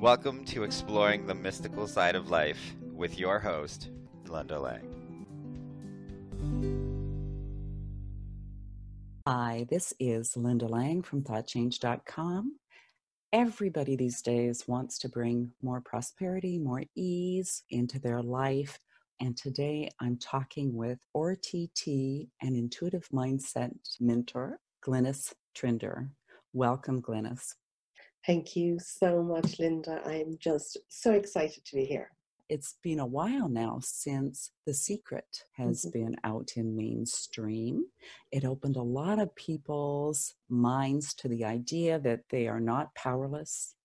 Welcome to Exploring the Mystical Side of Life with your host, Linda Lang. Hi, this is Linda Lang from ThoughtChange.com. Everybody these days wants to bring more prosperity, more ease into their life. And today I'm talking with RTT and intuitive mindset mentor, Glynis Trinder. Welcome, Glynis. Thank you so much, Linda. I'm just so excited to be here. It's been a while now since The Secret has mm-hmm. been out in mainstream. It opened a lot of people's minds to the idea that they are not powerless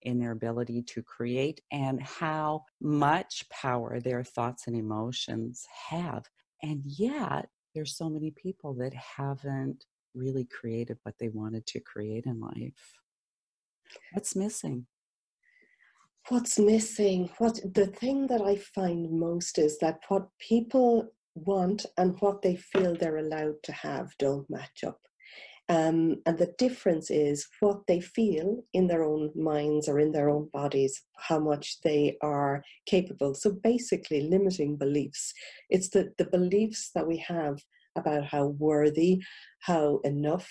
in their ability to create and how much power their thoughts and emotions have. And yet, there's so many people that haven't really created what they wanted to create in life. What's missing? What's missing? What the thing that I find most is that what people want and what they feel they're allowed to have don't match up. Um, and the difference is what they feel in their own minds or in their own bodies, how much they are capable. So basically, limiting beliefs. It's the, the beliefs that we have about how worthy, how enough,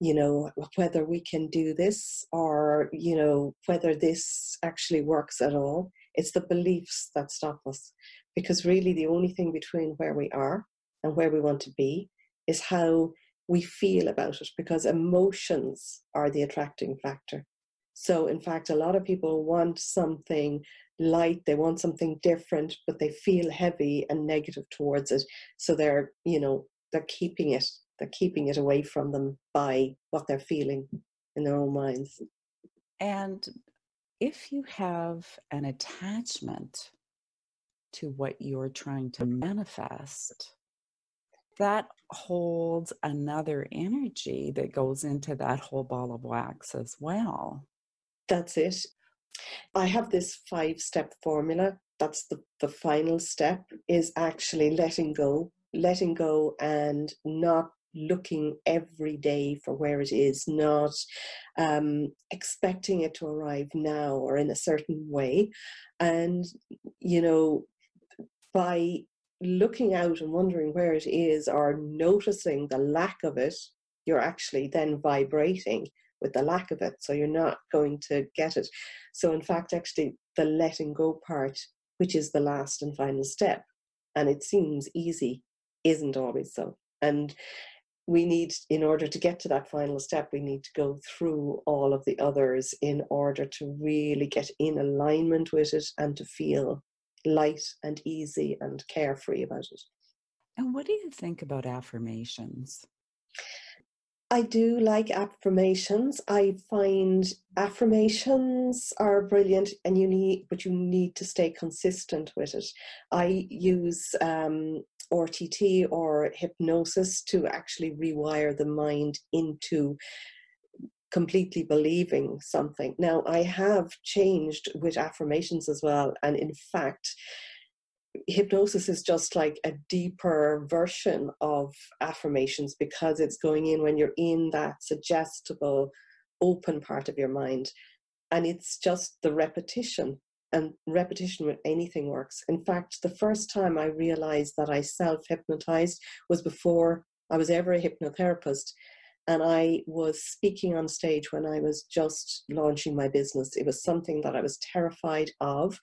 you know whether we can do this or you know whether this actually works at all it's the beliefs that stop us. Because really the only thing between where we are and where we want to be is how we feel about it because emotions are the attracting factor. So in fact a lot of people want something light they want something different but they feel heavy and negative towards it. So they're you know they're keeping it they're keeping it away from them by what they're feeling in their own minds. And if you have an attachment to what you're trying to mm-hmm. manifest, that holds another energy that goes into that whole ball of wax as well. That's it. I have this five step formula. That's the, the final step is actually letting go, letting go and not looking every day for where it is, not um, expecting it to arrive now or in a certain way. And, you know, by looking out and wondering where it is or noticing the lack of it, you're actually then vibrating with the lack of it. So you're not going to get it. So, in fact, actually, the letting go part, which is the last and final step, and it seems easy, isn't always so. And we need, in order to get to that final step, we need to go through all of the others in order to really get in alignment with it and to feel light and easy and carefree about it. And what do you think about affirmations? I do like affirmations. I find affirmations are brilliant, and you need, but you need to stay consistent with it. I use um, RTT or hypnosis to actually rewire the mind into completely believing something. Now, I have changed with affirmations as well, and in fact, hypnosis is just like a deeper version of affirmations because it's going in when you're in that suggestible, open part of your mind. And it's just the repetition and repetition with anything works. In fact, the first time I realized that I self hypnotized was before I was ever a hypnotherapist. And I was speaking on stage when I was just launching my business. It was something that I was terrified of,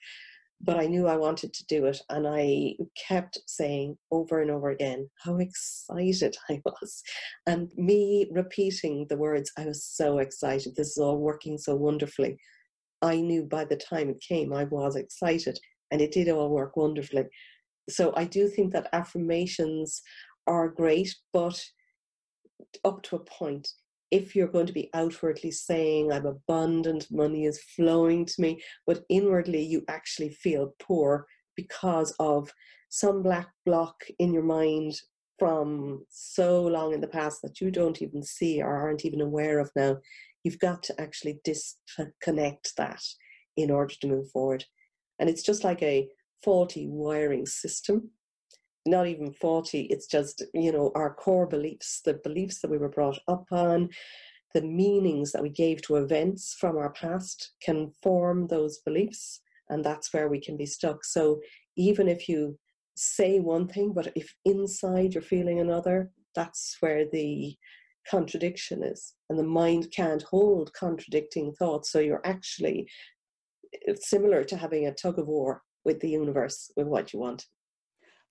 but I knew I wanted to do it. And I kept saying over and over again how excited I was. And me repeating the words, I was so excited. This is all working so wonderfully. I knew by the time it came, I was excited and it did all work wonderfully. So I do think that affirmations are great, but up to a point. If you're going to be outwardly saying, I'm abundant, money is flowing to me, but inwardly you actually feel poor because of some black block in your mind from so long in the past that you don't even see or aren't even aware of now, you've got to actually disconnect that in order to move forward. And it's just like a faulty wiring system. Not even faulty, it's just, you know, our core beliefs, the beliefs that we were brought up on, the meanings that we gave to events from our past can form those beliefs, and that's where we can be stuck. So even if you say one thing, but if inside you're feeling another, that's where the contradiction is. And the mind can't hold contradicting thoughts. So you're actually it's similar to having a tug of war with the universe with what you want.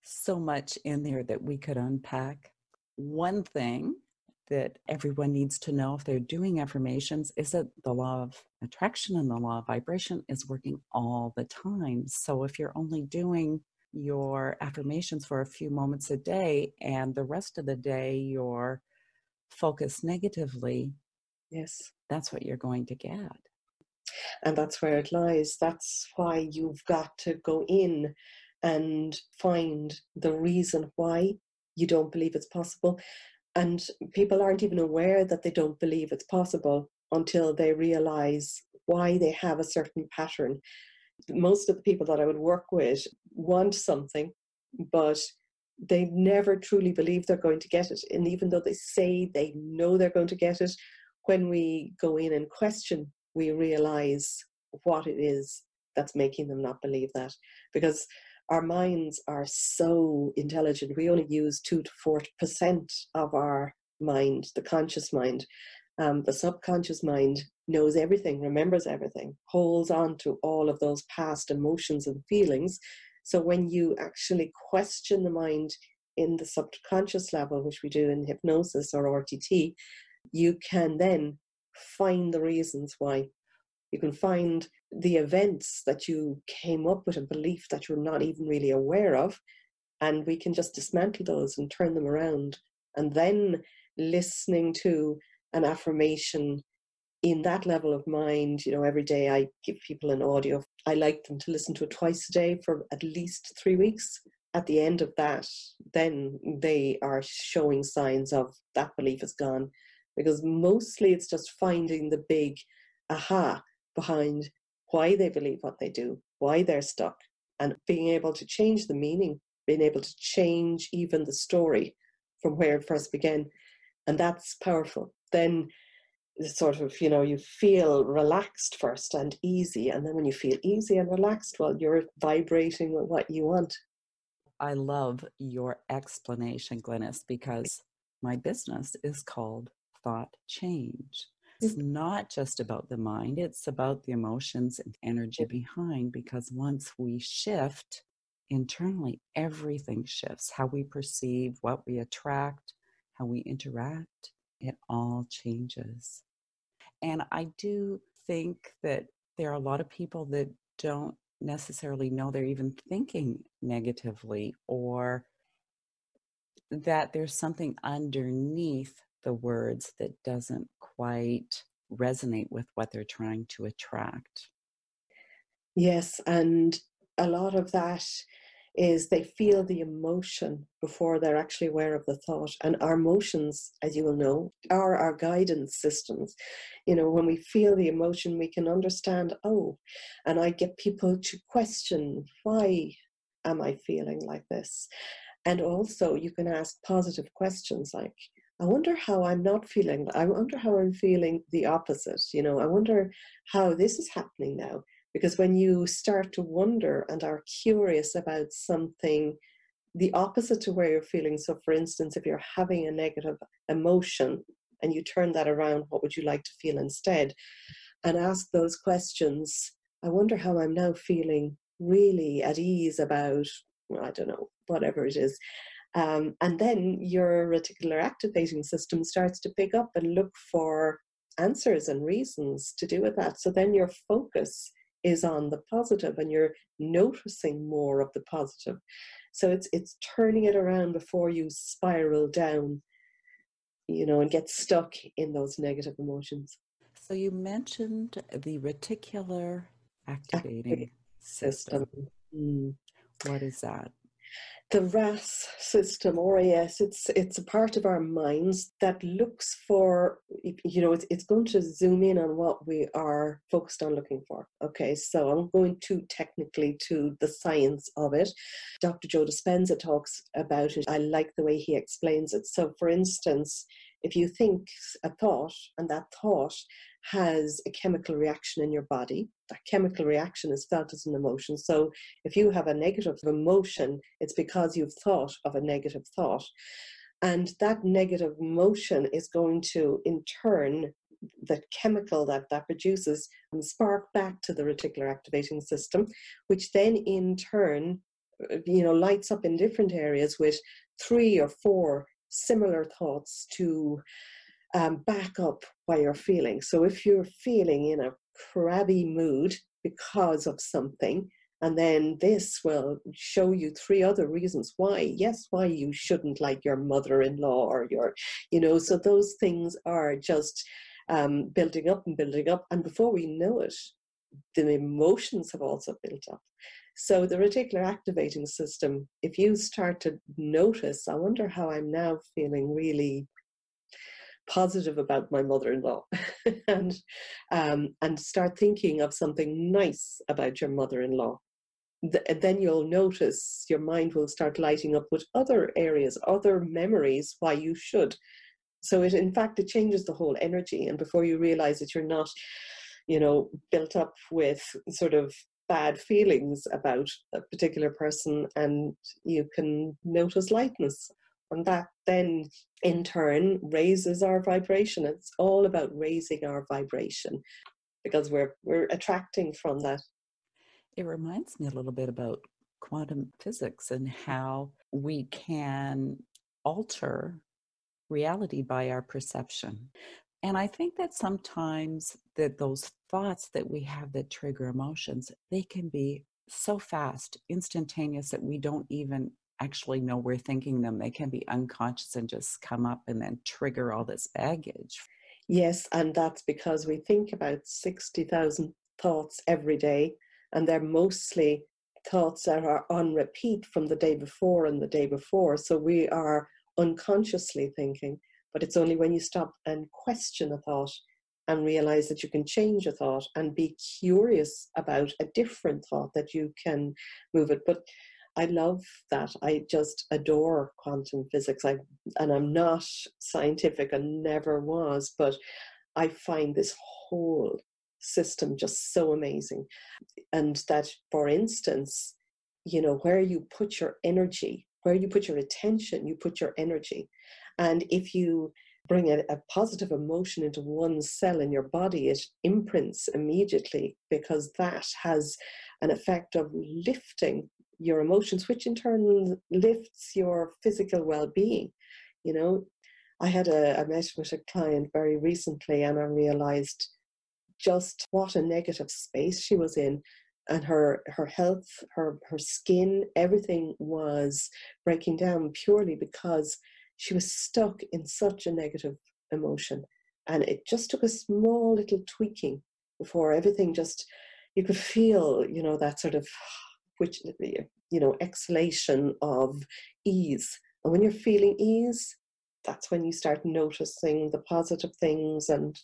So much in there that we could unpack. One thing that everyone needs to know if they're doing affirmations is that the law of attraction and the law of vibration is working all the time. So if you're only doing your affirmations for a few moments a day and the rest of the day you're focused negatively, yes, that's what you're going to get. And that's where it lies. That's why you've got to go in and find the reason why you don't believe it's possible. And people aren't even aware that they don't believe it's possible until they realize why they have a certain pattern. Most of the people that I would work with want something, but they never truly believe they're going to get it. And even though they say they know they're going to get it, when we go in and question, we realize what it is that's making them not believe that. Because our minds are so intelligent. We only use two to four percent of our mind, the conscious mind. Um, the subconscious mind knows everything, remembers everything, holds on to all of those past emotions and feelings. So when you actually question the mind in the subconscious level, which we do in hypnosis or RTT, you can then find the reasons why you can find the events that you came up with a belief that you're not even really aware of, and we can just dismantle those and turn them around. And then listening to an affirmation in that level of mind, you know, every day I give people an audio. I like them to listen to it twice a day for at least three weeks. At the end of that, then they are showing signs of that belief is gone. Because mostly it's just finding the big aha behind why they believe what they do, why they're stuck, and being able to change the meaning, being able to change even the story from where it first began. And that's powerful. Then sort of, you know, you feel relaxed first and easy. And then when you feel easy and relaxed, well, you're vibrating with what you want. I love your explanation, Glynis, because my business is called Thought Change. It's mm-hmm. not just about the mind, it's about the emotions and energy behind because once we shift internally, everything shifts. How we perceive, what we attract, how we interact, it all changes. And I do think that there are a lot of people that don't necessarily know they're even thinking negatively or that there's something underneath the words that doesn't quite resonate with what they're trying to attract. Yes, and a lot of that is they feel the emotion before they're actually aware of the thought. And our emotions, as you will know, are our guidance systems. You know, when we feel the emotion, we can understand, oh, and I get people to question, why am I feeling like this? And also, you can ask positive questions like, I wonder how I'm not feeling. I wonder how I'm feeling the opposite. You know, I wonder how this is happening now. Because when you start to wonder and are curious about something, the opposite to where you're feeling. So, for instance, if you're having a negative emotion and you turn that around, what would you like to feel instead? And ask those questions. I wonder how I'm now feeling really at ease about, I don't know, whatever it is. Um, and then your reticular activating system starts to pick up and look for answers and reasons to do with that. So then your focus is on the positive and you're noticing more of the positive. So it's it's turning it around before you spiral down, you know, and get stuck in those negative emotions. So you mentioned the reticular activating system. system. Mm. What is that? The RAS system, RAS, it's it's a part of our minds that looks for, you know, it's, it's going to zoom in on what we are focused on looking for. Okay, so I'm going too technically to the science of it. Dr. Joe Dispenza talks about it. I like the way he explains it. So, for instance, if you think a thought and that thought has a chemical reaction in your body, that chemical reaction is felt as an emotion. So if you have a negative emotion, it's because you've thought of a negative thought. And that negative emotion is going to, in turn, the chemical that that produces and spark back to the reticular activating system, which then in turn, uh, you know, lights up in different areas with three or four similar thoughts to um, back up why you're feeling. So if you're feeling in a crabby mood because of something, and then this will show you three other reasons why. Yes why you shouldn't like your mother-in-law or your you know so those things are just um, building up and building up and before we know it the emotions have also built up. So the reticular activating system if you start to notice i wonder how i'm now feeling really positive about my mother-in-law and um, and start thinking of something nice about your mother-in-law. Th- then you'll notice your mind will start lighting up with other areas other memories why you should. So it in fact it changes the whole energy and before you realize that you're not you know built up with sort of bad feelings about a particular person and you can notice lightness and that then in turn raises our vibration. It's all about raising our vibration because we're we're attracting from that. It reminds me a little bit about quantum physics and how we can alter reality by our perception. And i think that sometimes that those thoughts that we have that trigger emotions they can be so fast instantaneous that we don't even actually know we're thinking them. They can be unconscious and just come up and then trigger all this baggage. Yes, and that's because we think about 60,000 thoughts every day, and they're mostly thoughts that are on repeat from the day before and the day before. So we are unconsciously thinking, but it's only when you stop and question a thought and realize that you can change a thought and be curious about a different thought that you can move it. But I love that. I just adore quantum physics. I and I'm not scientific and never was, but I find this whole system just so amazing. And that, for instance, you know, where you put your energy, where you put your attention, you put your energy. And if you bring a, a, positive emotion into one cell in your body, it imprints immediately because that has an effect of lifting your emotions, which in turn lifts your physical well-being. You know, I had a, I met with a client very recently, and I realized just what a negative space she was in and her her health her her skin everything was breaking down purely because she was stuck in such a negative emotion and it just took a small little tweaking before everything just you could feel you know that sort of which you know exhalation of ease. And when you're feeling ease that's when you start noticing the positive things and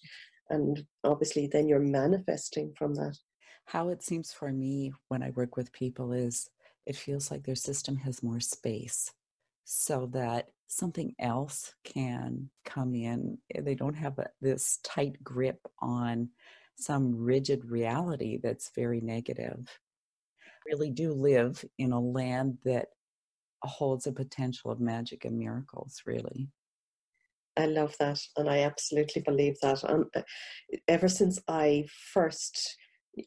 and obviously then you're manifesting from that. How it seems for me when i work with people is it feels like their system has more space so that something else can come in. They don't have a, this tight grip on some rigid reality that's very negative really do live in a land that holds a potential of magic and miracles, really. I love that, and I absolutely believe that. And uh, ever since I first,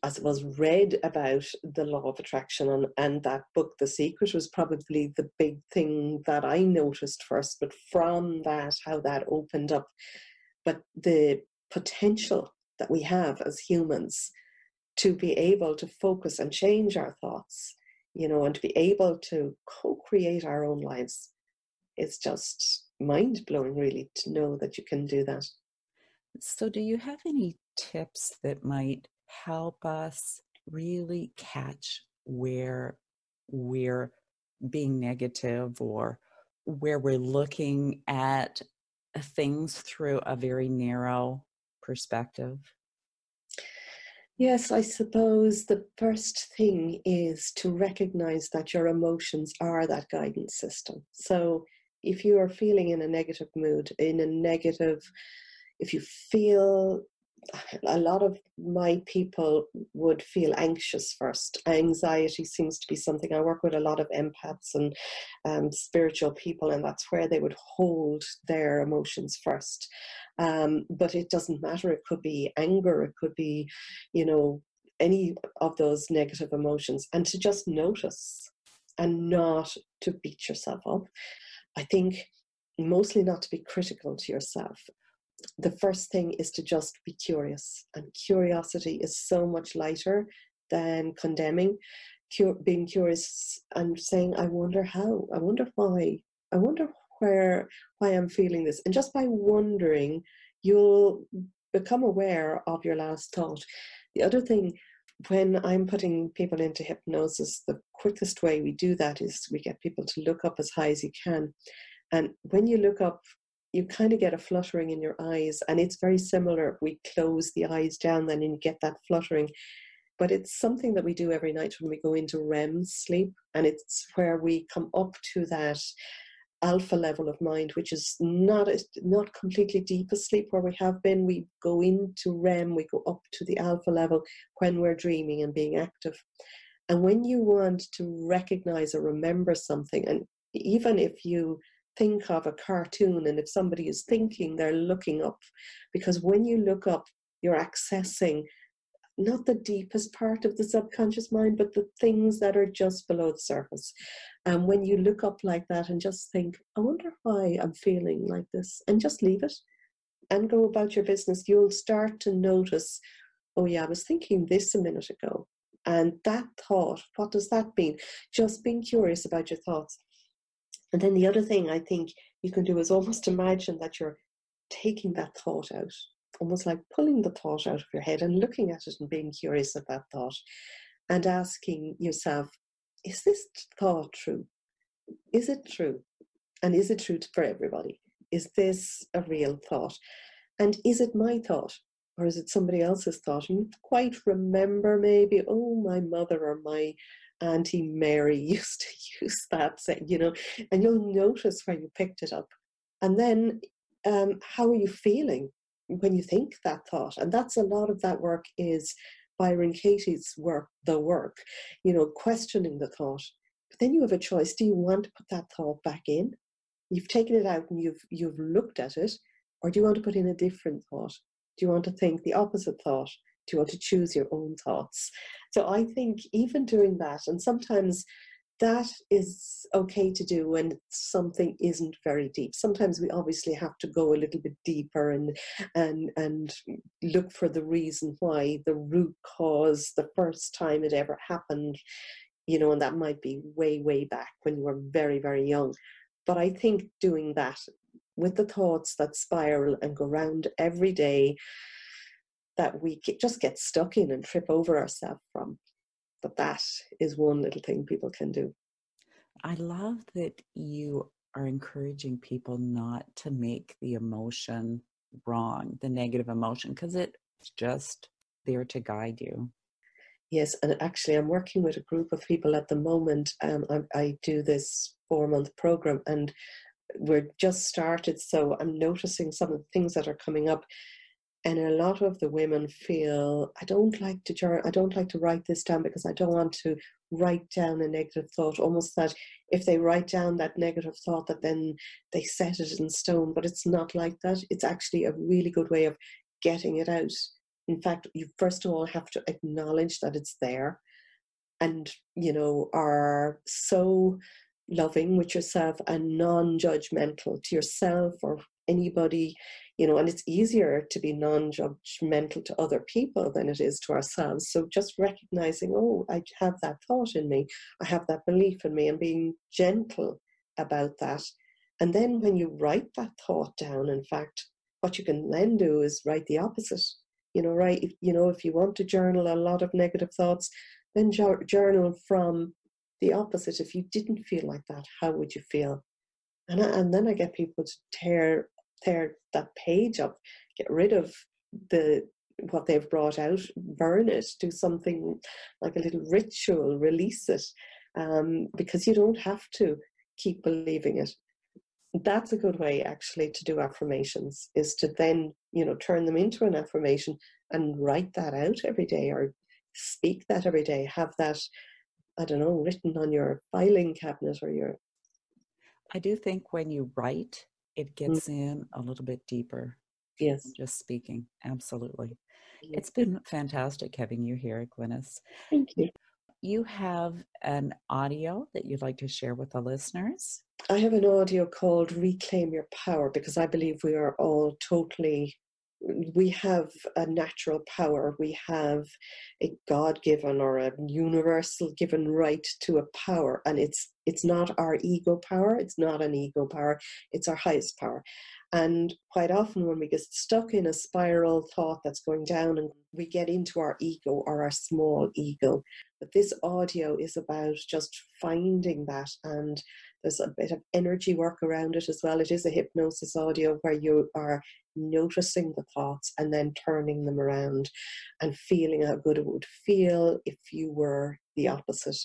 as it was, read about the law of attraction, and, and that book, The Secret, was probably the big thing that I noticed first. But from that, how that opened up, but the potential that we have as humans to be able to focus and change our thoughts, you know, and to be able to co create our own lives. It's just mind blowing, really, to know that you can do that. So, do you have any tips that might help us really catch where we're being negative or where we're looking at things through a very narrow perspective? Yes, I suppose the first thing is to recognize that your emotions are that guidance system. So if you are feeling in a negative mood, in a negative, if you feel a lot of my people would feel anxious first. Anxiety seems to be something I work with a lot of empaths and um, spiritual people, and that's where they would hold their emotions first. Um, but it doesn't matter. It could be anger, it could be, you know, any of those negative emotions, and to just notice and not to beat yourself up. I think mostly not to be critical to yourself the first thing is to just be curious. And curiosity is so much lighter than condemning. Being curious and saying, I wonder how, I wonder why, I wonder where, why I'm feeling this. And just by wondering, you'll become aware of your last thought. The other thing, when I'm putting people into hypnosis, the quickest way we do that is we get people to look up as high as you can. And when you look up you kind of get a fluttering in your eyes and it's very similar we close the eyes down then and you get that fluttering but it's something that we do every night when we go into REM sleep and it's where we come up to that alpha level of mind which is not not completely deep asleep where we have been. We go into REM we go up to the alpha level when we're dreaming and being active. And when you want to recognize or remember something and even if you think of a cartoon and if somebody is thinking they're looking up because when you look up you're accessing not the deepest part of the subconscious mind but the things that are just below the surface. And when you look up like that and just think i wonder why i'm feeling like this and just leave it and go about your business you'll start to notice oh yeah i was thinking this a minute ago. And that thought what does that mean? Just being curious about your thoughts. And then the other thing I think you can do is almost imagine that you're taking that thought out, almost like pulling the thought out of your head and looking at it and being curious of that thought and asking yourself, is this thought true? Is it true? And is it true for everybody? Is this a real thought? And is it my thought? Or is it somebody else's thought? And you quite remember maybe, oh, my mother or my Auntie Mary used to use that, you know, and you'll notice where you picked it up. And then um, how are you feeling when you think that thought? And that's a lot of that work is Byron Katie's work, the work, you know, questioning the thought. But then you have a choice. Do you want to put that thought back in? You've taken it out and you've you've looked at it, or do you want to put in a different thought? Do you want to think the opposite thought? Do you want to choose your own thoughts? So I think even doing that, and sometimes that is okay to do when something isn't very deep. Sometimes we obviously have to go a little bit deeper and and and look for the reason why, the root cause, the first time it ever happened, you know, and that might be way, way back when you were very, very young. But I think doing that with the thoughts that spiral and go round every day that we just get stuck in and trip over ourselves from. But that is one little thing people can do. I love that you are encouraging people not to make the emotion wrong, the negative emotion, because it's just there to guide you. Yes, and actually, I'm working with a group of people at the moment. Um, I, I do this four month program, and we're just started. So I'm noticing some of the things that are coming up and a lot of the women feel i don't like to journal i don't like to write this down because i don't want to write down a negative thought almost that if they write down that negative thought that then they set it in stone but it's not like that. It's actually a really good way of getting it out. In fact you first of all have to acknowledge that it's there and you know are so loving with yourself and non-judgmental to yourself or anybody you know and it's easier to be non-judgmental to other people than it is to ourselves. So just recognizing oh i have that thought in me. I have that belief in me and being gentle about that. And then when you write that thought down in fact what you can then do is write the opposite. You know right if, you know if you want to journal a lot of negative thoughts then journal from the opposite. If you didn't feel like that how would you feel? And, I, and then i get people to tear tear that page up get rid of the what they've brought out burn it do something like a little ritual release it um, because you don't have to keep believing it. That's a good way actually to do affirmations is to then you know turn them into an affirmation and write that out every day or speak that every day. Have that i don't know written on your filing cabinet or your i do think when you write it mm. gets in a little bit deeper yes. just speaking absolutely. Yes. it's been fantastic having you here glynis. Thank you. You have an audio that you'd like to share with the listeners? I have an audio called Reclaim Your Power because I believe we are all totally, we have a natural power. We have a God given or a universal given right to a power. And it's, it's not our ego power, it's not an ego power, it's our highest power. And quite often, when we get stuck in a spiral thought that's going down, and we get into our ego or our small ego. But this audio is about just finding that and there's a bit of energy work around it as well. It is a hypnosis audio where you are noticing the thoughts and then turning them around and feeling how good it would feel if you were the opposite.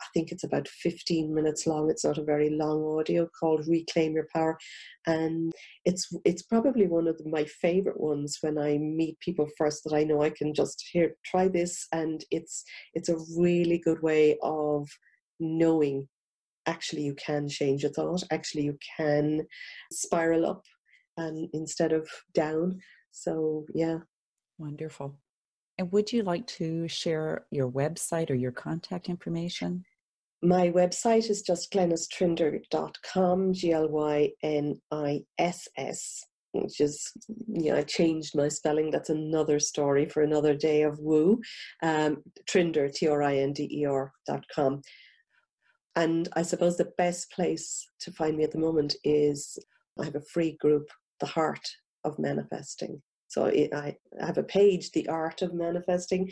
I think it's about 15 minutes long. It's not a very long audio called Reclaim Your Power. And it's it's probably one of the, my favorite ones when I meet people first that I know I can just here try this and it's it's a really good way of knowing actually you can change a thought actually you can spiral up and instead of down. So yeah. Wonderful. And would you like to share your website or your contact information? My website is just glynistrinder.com g-l-y-n-i-s-s which is you know i changed my spelling. That's another story for another day of woo. Um, trinder t-r-i-n-d-e-r dot com. And I suppose the best place to find me at the moment is I have a free group, The Heart of Manifesting. So I have a page, The Art of Manifesting,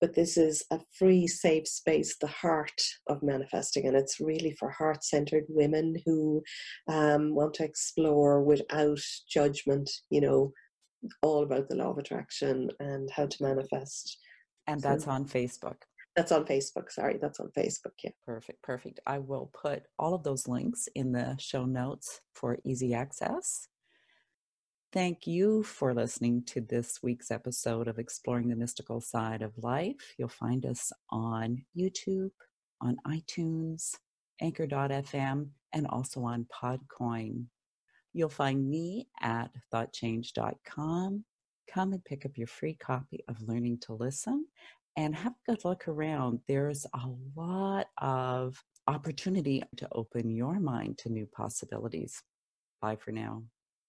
but this is a free, safe space, The Heart of Manifesting. And it's really for heart centered women who um, want to explore without judgment, you know, all about the law of attraction and how to manifest. And that's so, on Facebook. That's on Facebook. Sorry, that's on Facebook. Yeah. Perfect. Perfect. I will put all of those links in the show notes for easy access. Thank you for listening to this week's episode of Exploring the Mystical Side of Life. You'll find us on YouTube, on iTunes, Anchor.fm, and also on Podcoin. You'll find me at thoughtchange.com. Come and pick up your free copy of Learning to Listen and have a good look around. There's a lot of opportunity to open your mind to new possibilities. Bye for now.